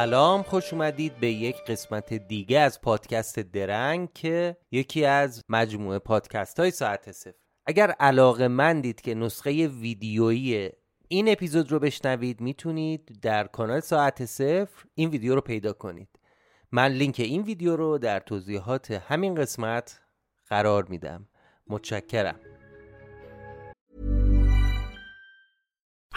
سلام خوش اومدید به یک قسمت دیگه از پادکست درنگ که یکی از مجموعه پادکست های ساعت صفر. اگر علاقه مندید که نسخه ویدیویی این اپیزود رو بشنوید می‌تونید در کانال ساعت صفر این ویدیو رو پیدا کنید. من لینک این ویدیو رو در توضیحات همین قسمت قرار میدم. متشکرم.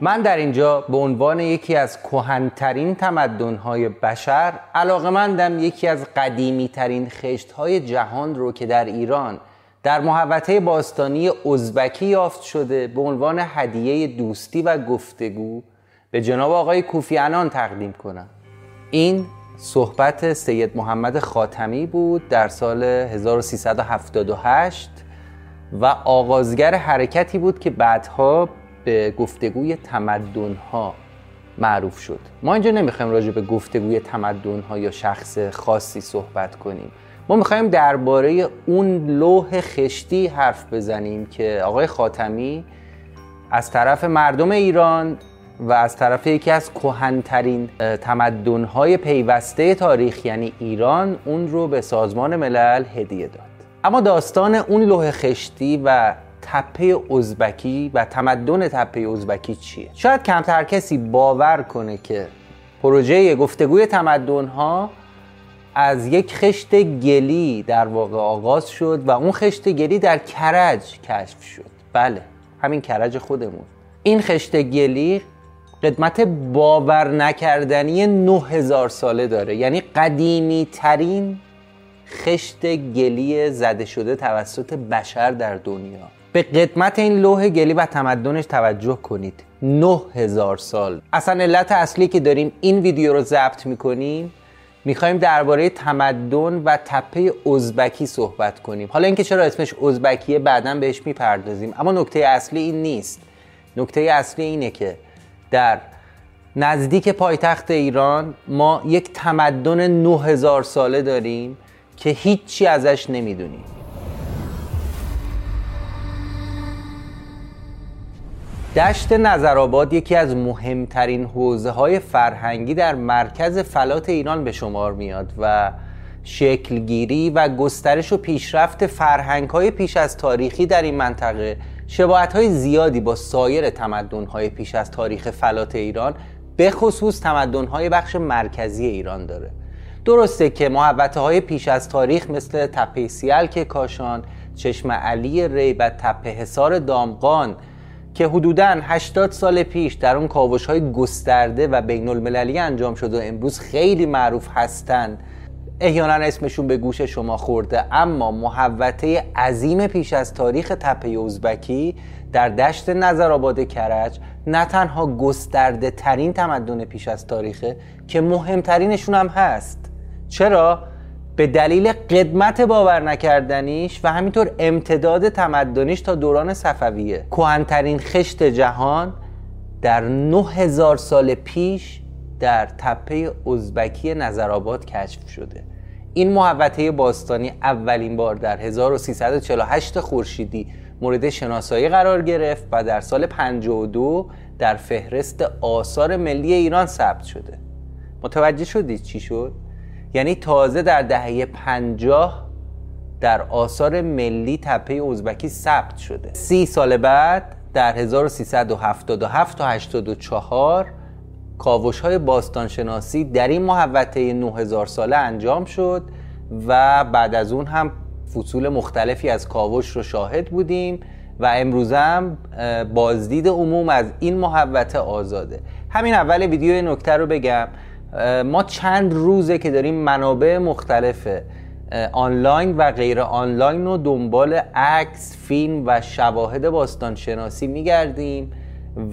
من در اینجا به عنوان یکی از کهنترین تمدن‌های بشر علاقمندم یکی از قدیمی ترین خشت‌های جهان رو که در ایران در محوطه باستانی ازبکی یافت شده به عنوان هدیه دوستی و گفتگو به جناب آقای کوفیانان تقدیم کنم. این صحبت سید محمد خاتمی بود در سال 1378 و آغازگر حرکتی بود که بعدها به گفتگوی تمدن ها معروف شد. ما اینجا نمی‌خوایم راجع به گفتگوی تمدن ها یا شخص خاصی صحبت کنیم. ما می‌خوایم درباره اون لوح خشتی حرف بزنیم که آقای خاتمی از طرف مردم ایران و از طرف یکی از کهنترین تمدن‌های پیوسته تاریخ یعنی ایران اون رو به سازمان ملل هدیه داد. اما داستان اون لوح خشتی و تپه ازبکی و تمدن تپه ازبکی چیه؟ شاید کمتر کسی باور کنه که پروژه گفتگوی تمدن ها از یک خشت گلی در واقع آغاز شد و اون خشت گلی در کرج کشف شد. بله همین کرج خودمون. این خشت گلی قدمت باور نکردنی 9000 ساله داره. یعنی قدیمی ترین خشت گلی زده شده توسط بشر در دنیا. به قدمت این لوح گلی و تمدنش توجه کنید. 9000 سال. اصلا علت اصلی که داریم این ویدیو رو ضبط می‌کنیم می‌خوایم درباره تمدن و تپه ازبکی صحبت کنیم. حالا اینکه چرا اسمش ازبکیه بعدا بهش می‌پردازیم. اما نکته اصلی این نیست. نکته اصلی اینه که در نزدیک پایتخت ایران ما یک تمدن 9000 ساله داریم که هیچی ازش نمی‌دونیم. دشت نظرآباد یکی از مهمترین حوزه های فرهنگی در مرکز فلات ایران به شمار میاد و شکلگیری و گسترش و پیشرفت فرهنگ های پیش از تاریخی در این منطقه شباعت های زیادی با سایر تمدن های پیش از تاریخ فلات ایران به خصوص تمدن های بخش مرکزی ایران داره. درسته که محوطه های پیش از تاریخ مثل تپه سیلک کاشان چشم علی ری و تپه حصار دامقان که حدوداً 80 سال پیش در اون کاوش های گسترده و بین المللی انجام شده و امروز خیلی معروف هستند احیانا اسمشون به گوش شما خورده اما محوطه عظیم پیش از تاریخ تپه ازبکی در دشت نظرآباد کرج نه تنها گسترده ترین تمدن پیش از تاریخه که مهمترینشون هم هست چرا؟ به دلیل قدمت باور نکردنیش و همینطور امتداد تمدنیش تا دوران صفویه. کهنترین خشت جهان در 9000 سال پیش در تپه ازبکی نظرآباد کشف شده. این محوطه باستانی اولین بار در 1348 خورشیدی مورد شناسایی قرار گرفت و در سال 52 در فهرست آثار ملی ایران ثبت شده. متوجه شدید چی شد؟ یعنی تازه در دهه 50 در آثار ملی تپه ازبکی ثبت شده. سی سال بعد در 1377 تا 84 کاوش های باستانشناسی در این محوطه 9000 ساله انجام شد و بعد از اون هم فصول مختلفی از کاوش رو شاهد بودیم و امروز هم بازدید عموم از این محوطه آزاده. همین اول ویدیو نکته رو بگم. ما چند روزه که داریم منابع مختلف آنلاین و غیر آنلاین رو دنبال عکس، فیلم و شواهد باستانشناسی میگردیم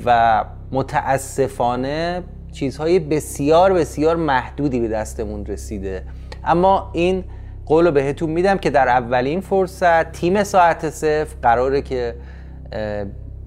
و متاسفانه چیزهای بسیار بسیار محدودی به دستمون رسیده. اما این قول بهتون میدم که در اولین فرصت تیم ساعت صفر قراره که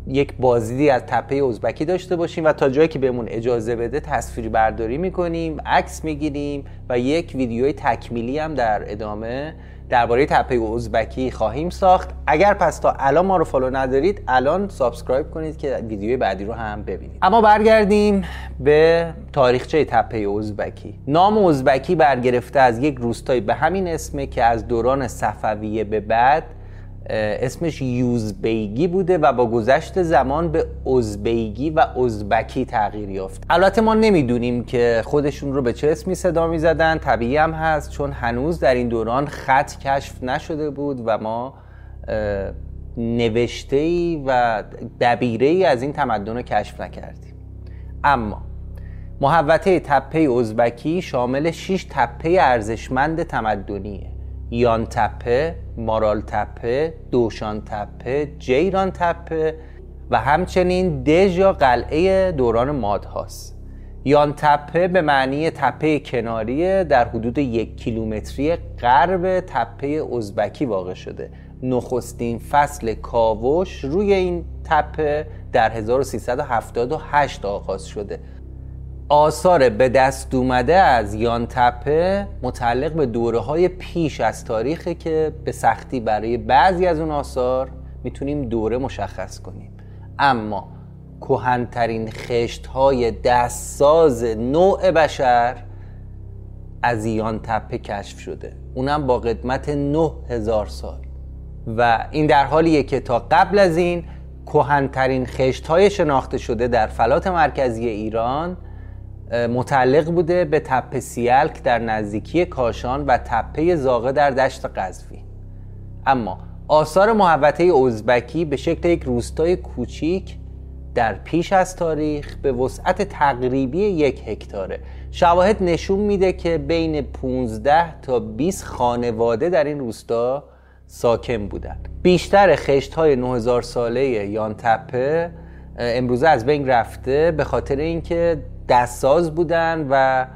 یک بازدیدی از تپه ازبکی داشته باشیم و تا جایی که بهمون اجازه بده تصویر برداری می‌کنیم عکس می‌گیریم و یک ویدیوی تکمیلی هم در ادامه درباره تپه ازبکی خواهیم ساخت. اگر پس تا الان ما رو follow ندارید الان subscribe کنید که ویدیوی بعدی رو هم ببینید. اما برگردیم به تاریخچه تپه ازبکی. نام ازبکی برگرفته از یک روستایی به همین اسمه که از دوران صفویه به بعد اسمش یوزبیگی بوده و با گذشت زمان به ازبیگی و ازبکی تغییر یافت. البته ما نمی‌دونیم که خودشون رو به چه اسمی صدا می‌زدن طبیعی هم هست چون هنوز در این دوران خط کشف نشده بود و ما نوشته ای و دبیره ای از این تمدن رو کشف نکردیم. اما محوطه تپه ازبکی شامل 6 تپه ارزشمند تمدنیه. یان تپه، مارال تپه، دوشان تپه، جیران تپه و همچنین دژ یا قلعه دوران مادهاست یان تپه به معنی تپه کناری در حدود یک کیلومتری غرب تپه ازبکی واقع شده. نخستین فصل کاوش روی این تپه در 1378 آغاز شده. آثار به دست اومده از یان تپه متعلق به دوره های پیش از تاریخه که به سختی برای بعضی از اون آثار می‌تونیم دوره مشخص کنیم. اما کهنترین خشت های دستساز نوع بشر از یان تپه کشف شده. اونم با قدمت 9000 سال. و این در حالیه که تا قبل از این کهنترین خشت های شناخته شده در فلات مرکزی ایران متعلق بوده به تپه سیلک در نزدیکی کاشان و تپه زاغه در دشت قزوین اما آثار محوطه ازبکی به شکل یک روستای کوچیک در پیش از تاریخ به وسعت تقریبی یک هکتاره. شواهد نشون میده که بین 15 تا 20 خانواده در این روستا ساکن بودند. بیشتر خشت های 9000 ساله یان تپه امروزه از بین رفته به خاطر اینکه دستساز بودن و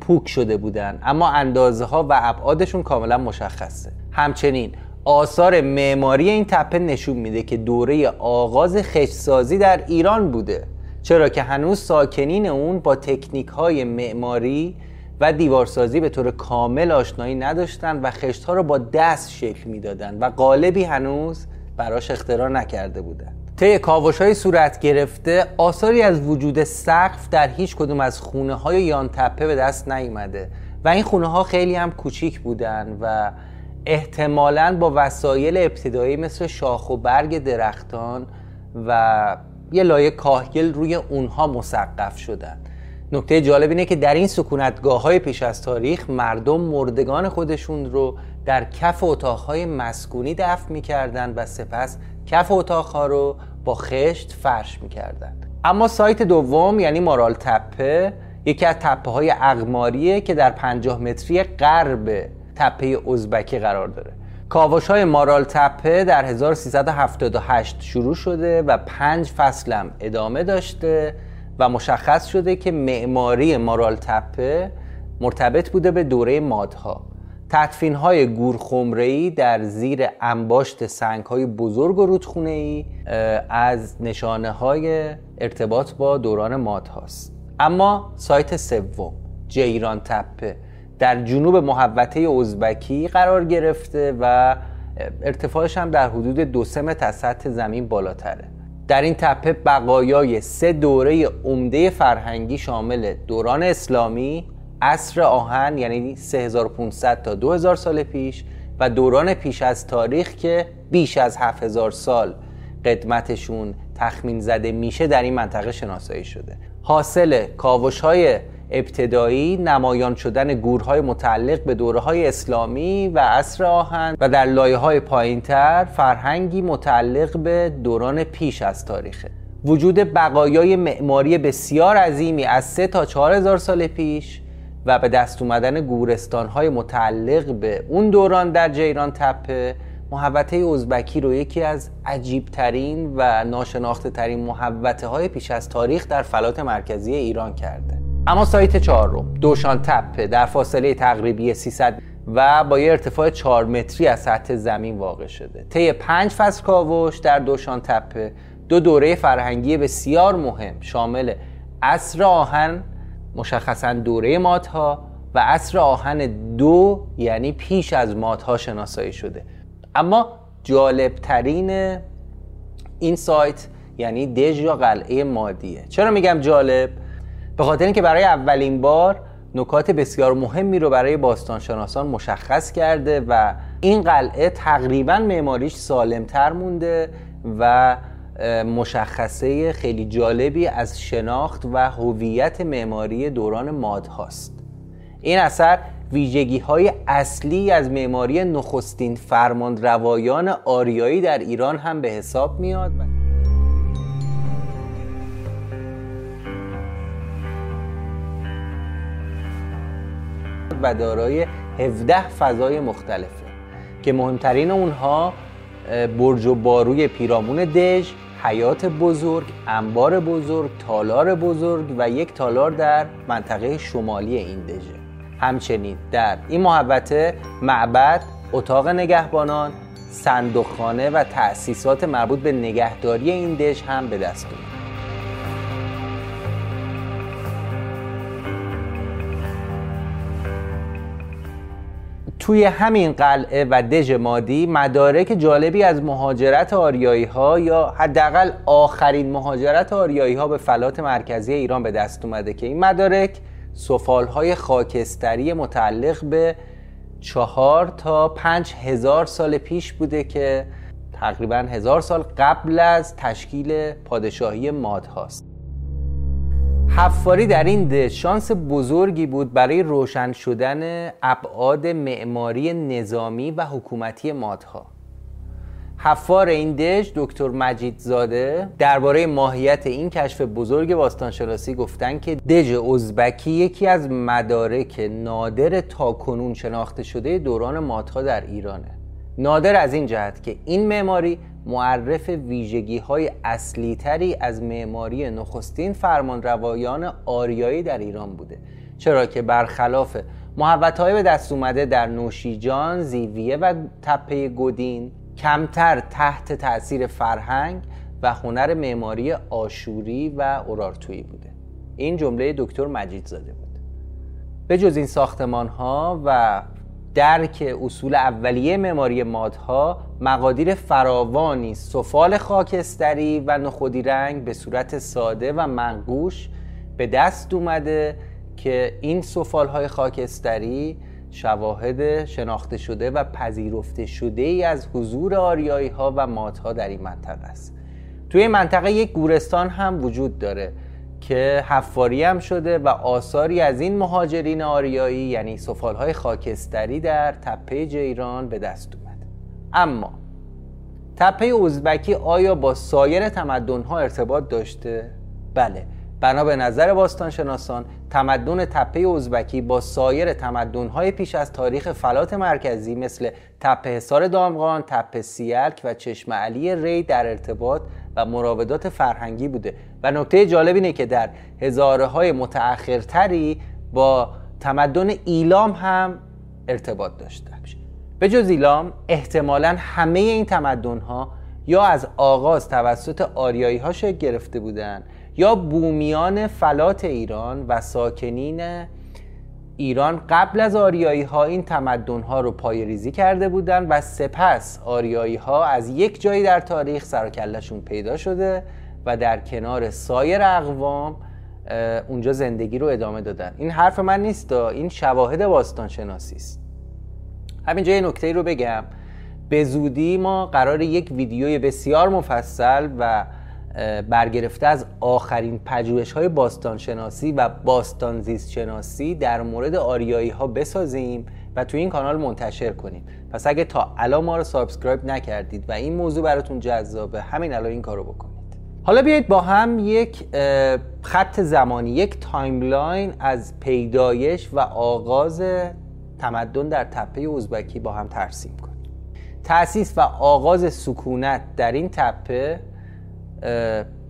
پوک شده بودن. اما اندازه ها و ابعادشون کاملا مشخصه. همچنین آثار معماری این تپه نشون میده که دوره آغاز خشتسازی در ایران بوده. چرا که هنوز ساکنین اون با تکنیک های معماری و دیوارسازی به طور کامل آشنایی نداشتن و خشت ها رو با دست شکل می‌دادن و قالبی هنوز براش اختراع نکرده بودن. طی کاوش های صورت گرفته آثاری از وجود سقف در هیچ کدوم از خونه های یان تپه به دست نیامده و این خونه ها خیلی هم کوچیک بودن و احتمالا با وسایل ابتدایی مثل شاخ و برگ درختان و یه لایه کاهگل روی اونها مسقف شدن. نکته جالب اینه که در این سکونتگاه های پیش از تاریخ مردم مردگان خودشون رو در کف اتاقهای مسکونی دفن می‌کردن و سپس کف اتاقها رو با خشت فرش می‌کردن. اما سایت دوم یعنی مارال تپه یکی از تپه های اقماریه که در 50 متری غرب تپه ازبکی قرار داره. کاوش های مارال تپه در 1378 شروع شده و پنج فصلم ادامه داشته و مشخص شده که معماری مارال تپه مرتبط بوده به دوره مادها. تدفین های گورخمره در زیر انباشت سنگ های بزرگ و رودخونه ای از نشانه های ارتباط با دوران مادهاست. اما سایت سوم جیران تپه در جنوب محوطه ازبکی قرار گرفته و ارتفاعش هم در حدود دو سمت از سطح زمین بالاتره. در این تپه بقایای سه دوره عمده فرهنگی شامل دوران اسلامی عصر آهن یعنی 3500 تا 2000 سال پیش و دوران پیش از تاریخ که بیش از 7000 سال قدمتشون تخمین زده میشه در این منطقه شناسایی شده. حاصل کاوش های ابتدایی نمایان شدن گورهای متعلق به دوره های اسلامی و عصر آهن و در لایه های پایین تر فرهنگی متعلق به دوران پیش از تاریخه. وجود بقایای معماری بسیار عظیمی از 3 تا 4 هزار سال پیش و به دست اومدن گورستان های متعلق به اون دوران در جیران تپه محوطه ازبکی رو یکی از عجیبترین و ناشناخته ترین محوطه های پیش از تاریخ در فلات مرکزی ایران کرده. اما سایت چهارم دوشان تپه در فاصله تقریبی 300 و با یه ارتفاع 4 متری از سطح زمین واقع شده. طی پنج فصل کاوش در دوشان تپه دو دوره فرهنگی بسیار مهم شامل عصر آهن مشخصا دوره ماتها و عصر آهن دو یعنی پیش از ماتها شناسایی شده. اما جالبترین این سایت یعنی دژ یا قلعه مادیه. چرا میگم جالب؟ به خاطر اینکه برای اولین بار نکات بسیار مهمی رو برای باستانشناسان مشخص کرده و این قلعه تقریبا معماریش سالمتر مونده و مشخصه خیلی جالبی از شناخت و هویت معماری دوران ماد هاست. این اثر ویژگی های اصلی از معماری نخستین فرمان روایان آریایی در ایران هم به حساب میاد. و دارای 17 فضای مختلفه که مهمترین اونها برج و باروی پیرامون دژ حیات بزرگ، انبار بزرگ، تالار بزرگ و یک تالار در منطقه شمالی این دژه. همچنین در این محوطه معبد، اتاق نگهبانان، صندوقخانه و تأسیسات مربوط به نگهداری این دژ هم به دست اومد. توی همین قلعه و دژ مادی مدارک جالبی از مهاجرت آریایی ها یا حداقل آخرین مهاجرت آریایی ها به فلات مرکزی ایران به دست اومده که این مدارک سفال های خاکستری متعلق به چهار تا پنج هزار سال پیش بوده که تقریبا هزار سال قبل از تشکیل پادشاهی ماد هاست حفاری در این ده شانس بزرگی بود برای روشن شدن ابعاد معماری نظامی و حکومتی مادها. حفار این دژ دکتر مجید زاده درباره ماهیت این کشف بزرگ باستانشناسی گفتن که دژ ازبکی یکی از مدارک نادر تاکنون شناخته شده دوران مادها در ایرانه. نادر از این جهت که این معماری معرف ویژگی های اصلی تری از معماری نخستین فرمانروایان آریایی در ایران بوده. چرا که برخلاف محبت های به دست اومده در نوشیجان، زیویه و تپه گودین کمتر تحت تاثیر فرهنگ و هنر معماری آشوری و اورارتویی بوده. این جمله دکتر مجید زاده بود. به جز این ساختمان ها و درک اصول اولیه معماری مادها مقادیر فراوانی سفال خاکستری و نخودی رنگ به صورت ساده و منقوش به دست اومده که این سفال های خاکستری شواهد شناخته شده و پذیرفته شده ای از حضور آریایی ها و مادها در این منطقه است. توی منطقه یک گورستان هم وجود داره. که حفاری هم شده و آثاری از این مهاجرین آریایی یعنی سفالهای خاکستری در تپه جیران به دست اومد اما تپه ازبکی آیا با سایر تمدنها ارتباط داشته؟ بله بنا به نظر باستانشناسان تمدن تپه ازبکی با سایر تمدنهای پیش از تاریخ فلات مرکزی مثل تپه حصار دامغان، تپه سیلک و چشم علی ری در ارتباط و مراودات فرهنگی بوده. و نکته جالب اینه که در هزاره های متأخرتری با تمدن ایلام هم ارتباط داشته به جز ایلام احتمالا همه این تمدن ها یا از آغاز توسط آریایی ها گرفته بودند یا بومیان فلات ایران و ساکنین ایران قبل از آریایی ها این تمدن ها رو پایریزی کرده بودند و سپس آریایی ها از یک جایی در تاریخ سرکلشون پیدا شده و در کنار سایر اقوام اونجا زندگی رو ادامه دادن. این حرف من نیست این شواهد باستان شناسی است. همینجا یه نکته رو بگم. به زودی ما قرار یک ویدیوی بسیار مفصل و برگرفته از آخرین پژوهش های باستان شناسی و باستان زیست شناسی در مورد آریایی ها بسازیم و تو این کانال منتشر کنیم. پس اگه تا الان ما رو subscribe نکردید و این موضوع براتون جذابه همین الان این کارو بکنید. حالا بیایید با هم یک خط زمانی یک timeline از پیدایش و آغاز تمدن در تپه ازبکی با هم ترسیم کنیم. تأسیس و آغاز سکونت در این تپه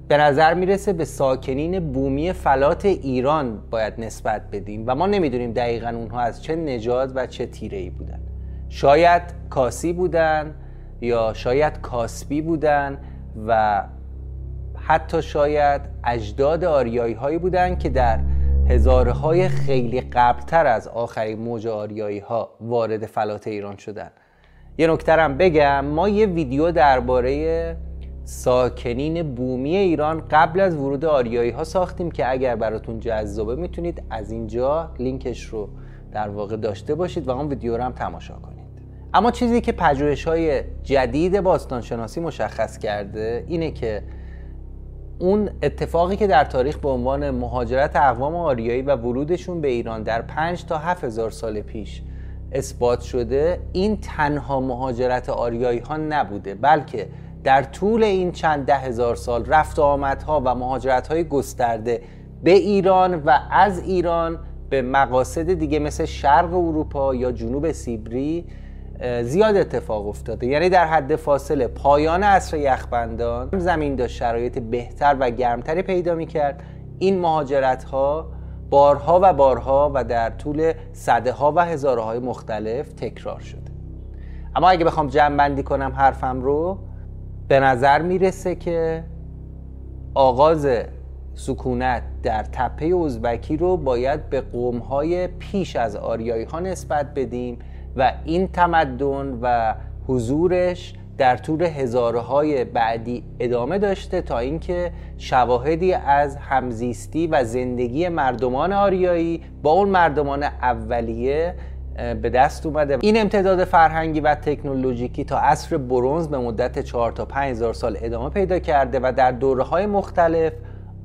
به نظر می‌رسه به ساکنین بومی فلات ایران باید نسبت بدیم و ما نمی‌دونیم دقیقا اونها از چه نژاد و چه تیره ای بودن. شاید کاسی بودن یا شاید کاسبی بودن و حتی شاید اجداد آریایی هایی بودن که در هزاره های خیلی قبلتر از آخرین موج آریایی ها وارد فلات ایران شدن. یه نکترم بگم ما یه ویدیو درباره ساکنین بومی ایران قبل از ورود آریایی ها ساختیم که اگر براتون جذابه می‌تونید از اینجا لینکش رو در واقع داشته باشید و اون ویدیو رو هم تماشا کنید. اما چیزی که پژوهش های جدید باستانشناسی مشخص کرده اینه که اون اتفاقی که در تاریخ به عنوان مهاجرت اقوام آریایی و ورودشون به ایران در 5 تا 7000 سال پیش اثبات شده این تنها مهاجرت آریایی ها نبوده بلکه در طول این چند ده هزار سال رفت و آمدها و مهاجرت های گسترده به ایران و از ایران به مقاصد دیگه مثل شرق اروپا یا جنوب سیبری زیاد اتفاق افتاده. یعنی در حد فاصله پایان عصر یخبندان زمین داشت شرایط بهتر و گرمتری پیدا می کرد این مهاجرت ها بارها و بارها و در طول صده ها و هزاره های مختلف تکرار شده. اما اگه بخوام جمع بندی کنم حرفم رو به نظر می‌رسه که آغاز سکونت در تپه ازبکی رو باید به قومهای پیش از آریایی ها نسبت بدیم و این تمدن و حضورش در طول هزاره های بعدی ادامه داشته تا اینکه شواهدی از همزیستی و زندگی مردمان آریایی با اون مردمان اولیه به دست اومده. این امتداد فرهنگی و تکنولوژیکی تا عصر برونز به مدت 4 تا 5000 سال ادامه پیدا کرده و در دوره های مختلف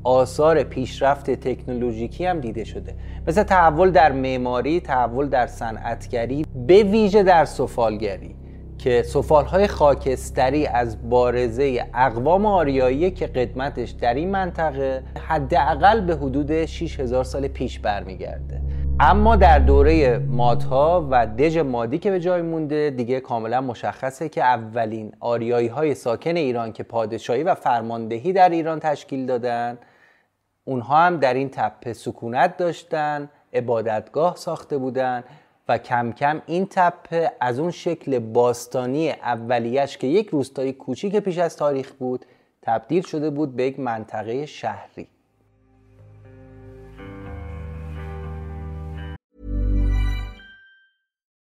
آثار پیشرفت تکنولوژیکی هم دیده شده. مثل تحول در معماری تحول در صنعتگری به ویژه در سفالگری که سفالهای خاکستری از بارزه اقوام آریایی که قدمتش در این منطقه حداقل به حدود 6000 سال پیش برمیگرده. اما در دوره مادها و دژ مادی که به جای مونده دیگه کاملا مشخصه که اولین آریایی های ساکن ایران که پادشاهی و فرماندهی در ایران تشکیل دادن اونها هم در این تپه سکونت داشتن عبادتگاه ساخته بودن و کم کم این تپه از اون شکل باستانی اولیش که یک روستای کوچیک پیش از تاریخ بود تبدیل شده بود به یک منطقه شهری.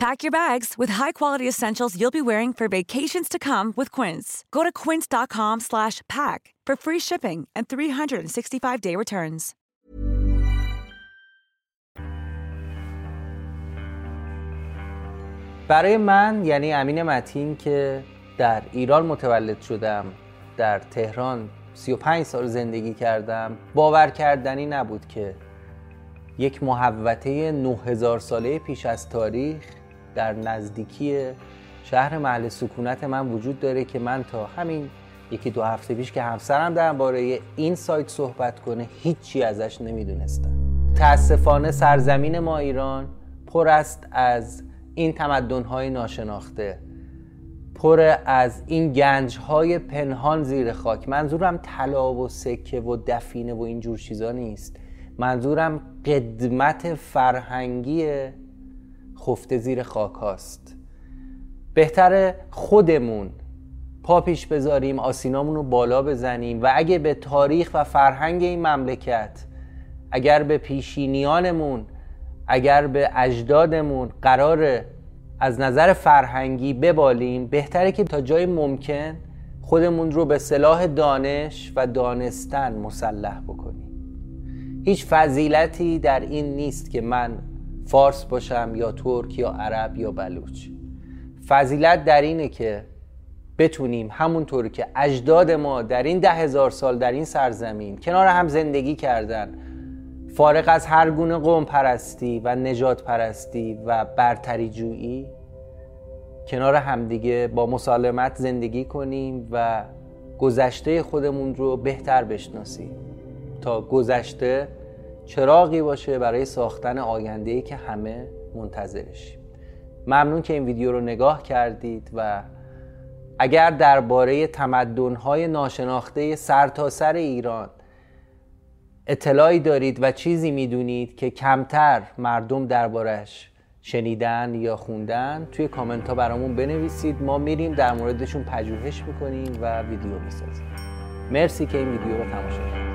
Pack your bags with high-quality essentials you'll be wearing for vacations to come with Quince. Go to quince.com/pack for free shipping and 365-day returns. برای من یعنی امین متین که در ایران متولد شدم در تهران 35 سال زندگی کردم باور کردنی نبود که یک محوطه 9000 ساله پیش از تاریخ در نزدیکی شهر محل سکونت من وجود داره که من تا همین یکی دو هفته پیش که همسرم درباره این سایت صحبت کنه هیچی ازش نمی‌دونستم. تاسفانه سرزمین ما ایران پر است از این تمدن‌های ناشناخته پر از این گنج‌های پنهان زیر خاک. منظورم طلا و سکه و دفینه و اینجور چیزا نیست. منظورم قدمت فرهنگی خفته زیر خاک هاست. بهتر خودمون پا پیش بذاریم آسینامون رو بالا بزنیم و اگه به تاریخ و فرهنگ این مملکت اگر به پیشینیانمون اگر به اجدادمون قرار از نظر فرهنگی ببالیم بهتره که تا جای ممکن خودمون رو به صلاح دانش و دانستن مسلح بکنیم. هیچ فضیلتی در این نیست که من فارس باشم یا ترک یا عرب یا بلوچ. فضیلت در اینه که بتونیم همونطور که اجداد ما در این ده هزار سال در این سرزمین کنار هم زندگی کردن فارغ از هر گونه قوم پرستی و نجات پرستی و برتری جویی کنار همدیگه با مسالمت زندگی کنیم و گذشته خودمون رو بهتر بشناسیم. تا گذشته چراغی باشه برای ساختن ای که همه منتظرشیم ممنون که این ویدیو رو نگاه کردید و اگر درباره تمدن‌های ناشناخته سرتاسر سر ایران اطلاعی دارید و چیزی می‌دونید که کمتر مردم دربارش شنیدن یا خوندن توی کامنت ها برامون بنویسید. ما میریم در موردشون پژوهش می‌کنیم و ویدیو می‌سازیم. مرسی که این ویدیو رو تماشا کردید.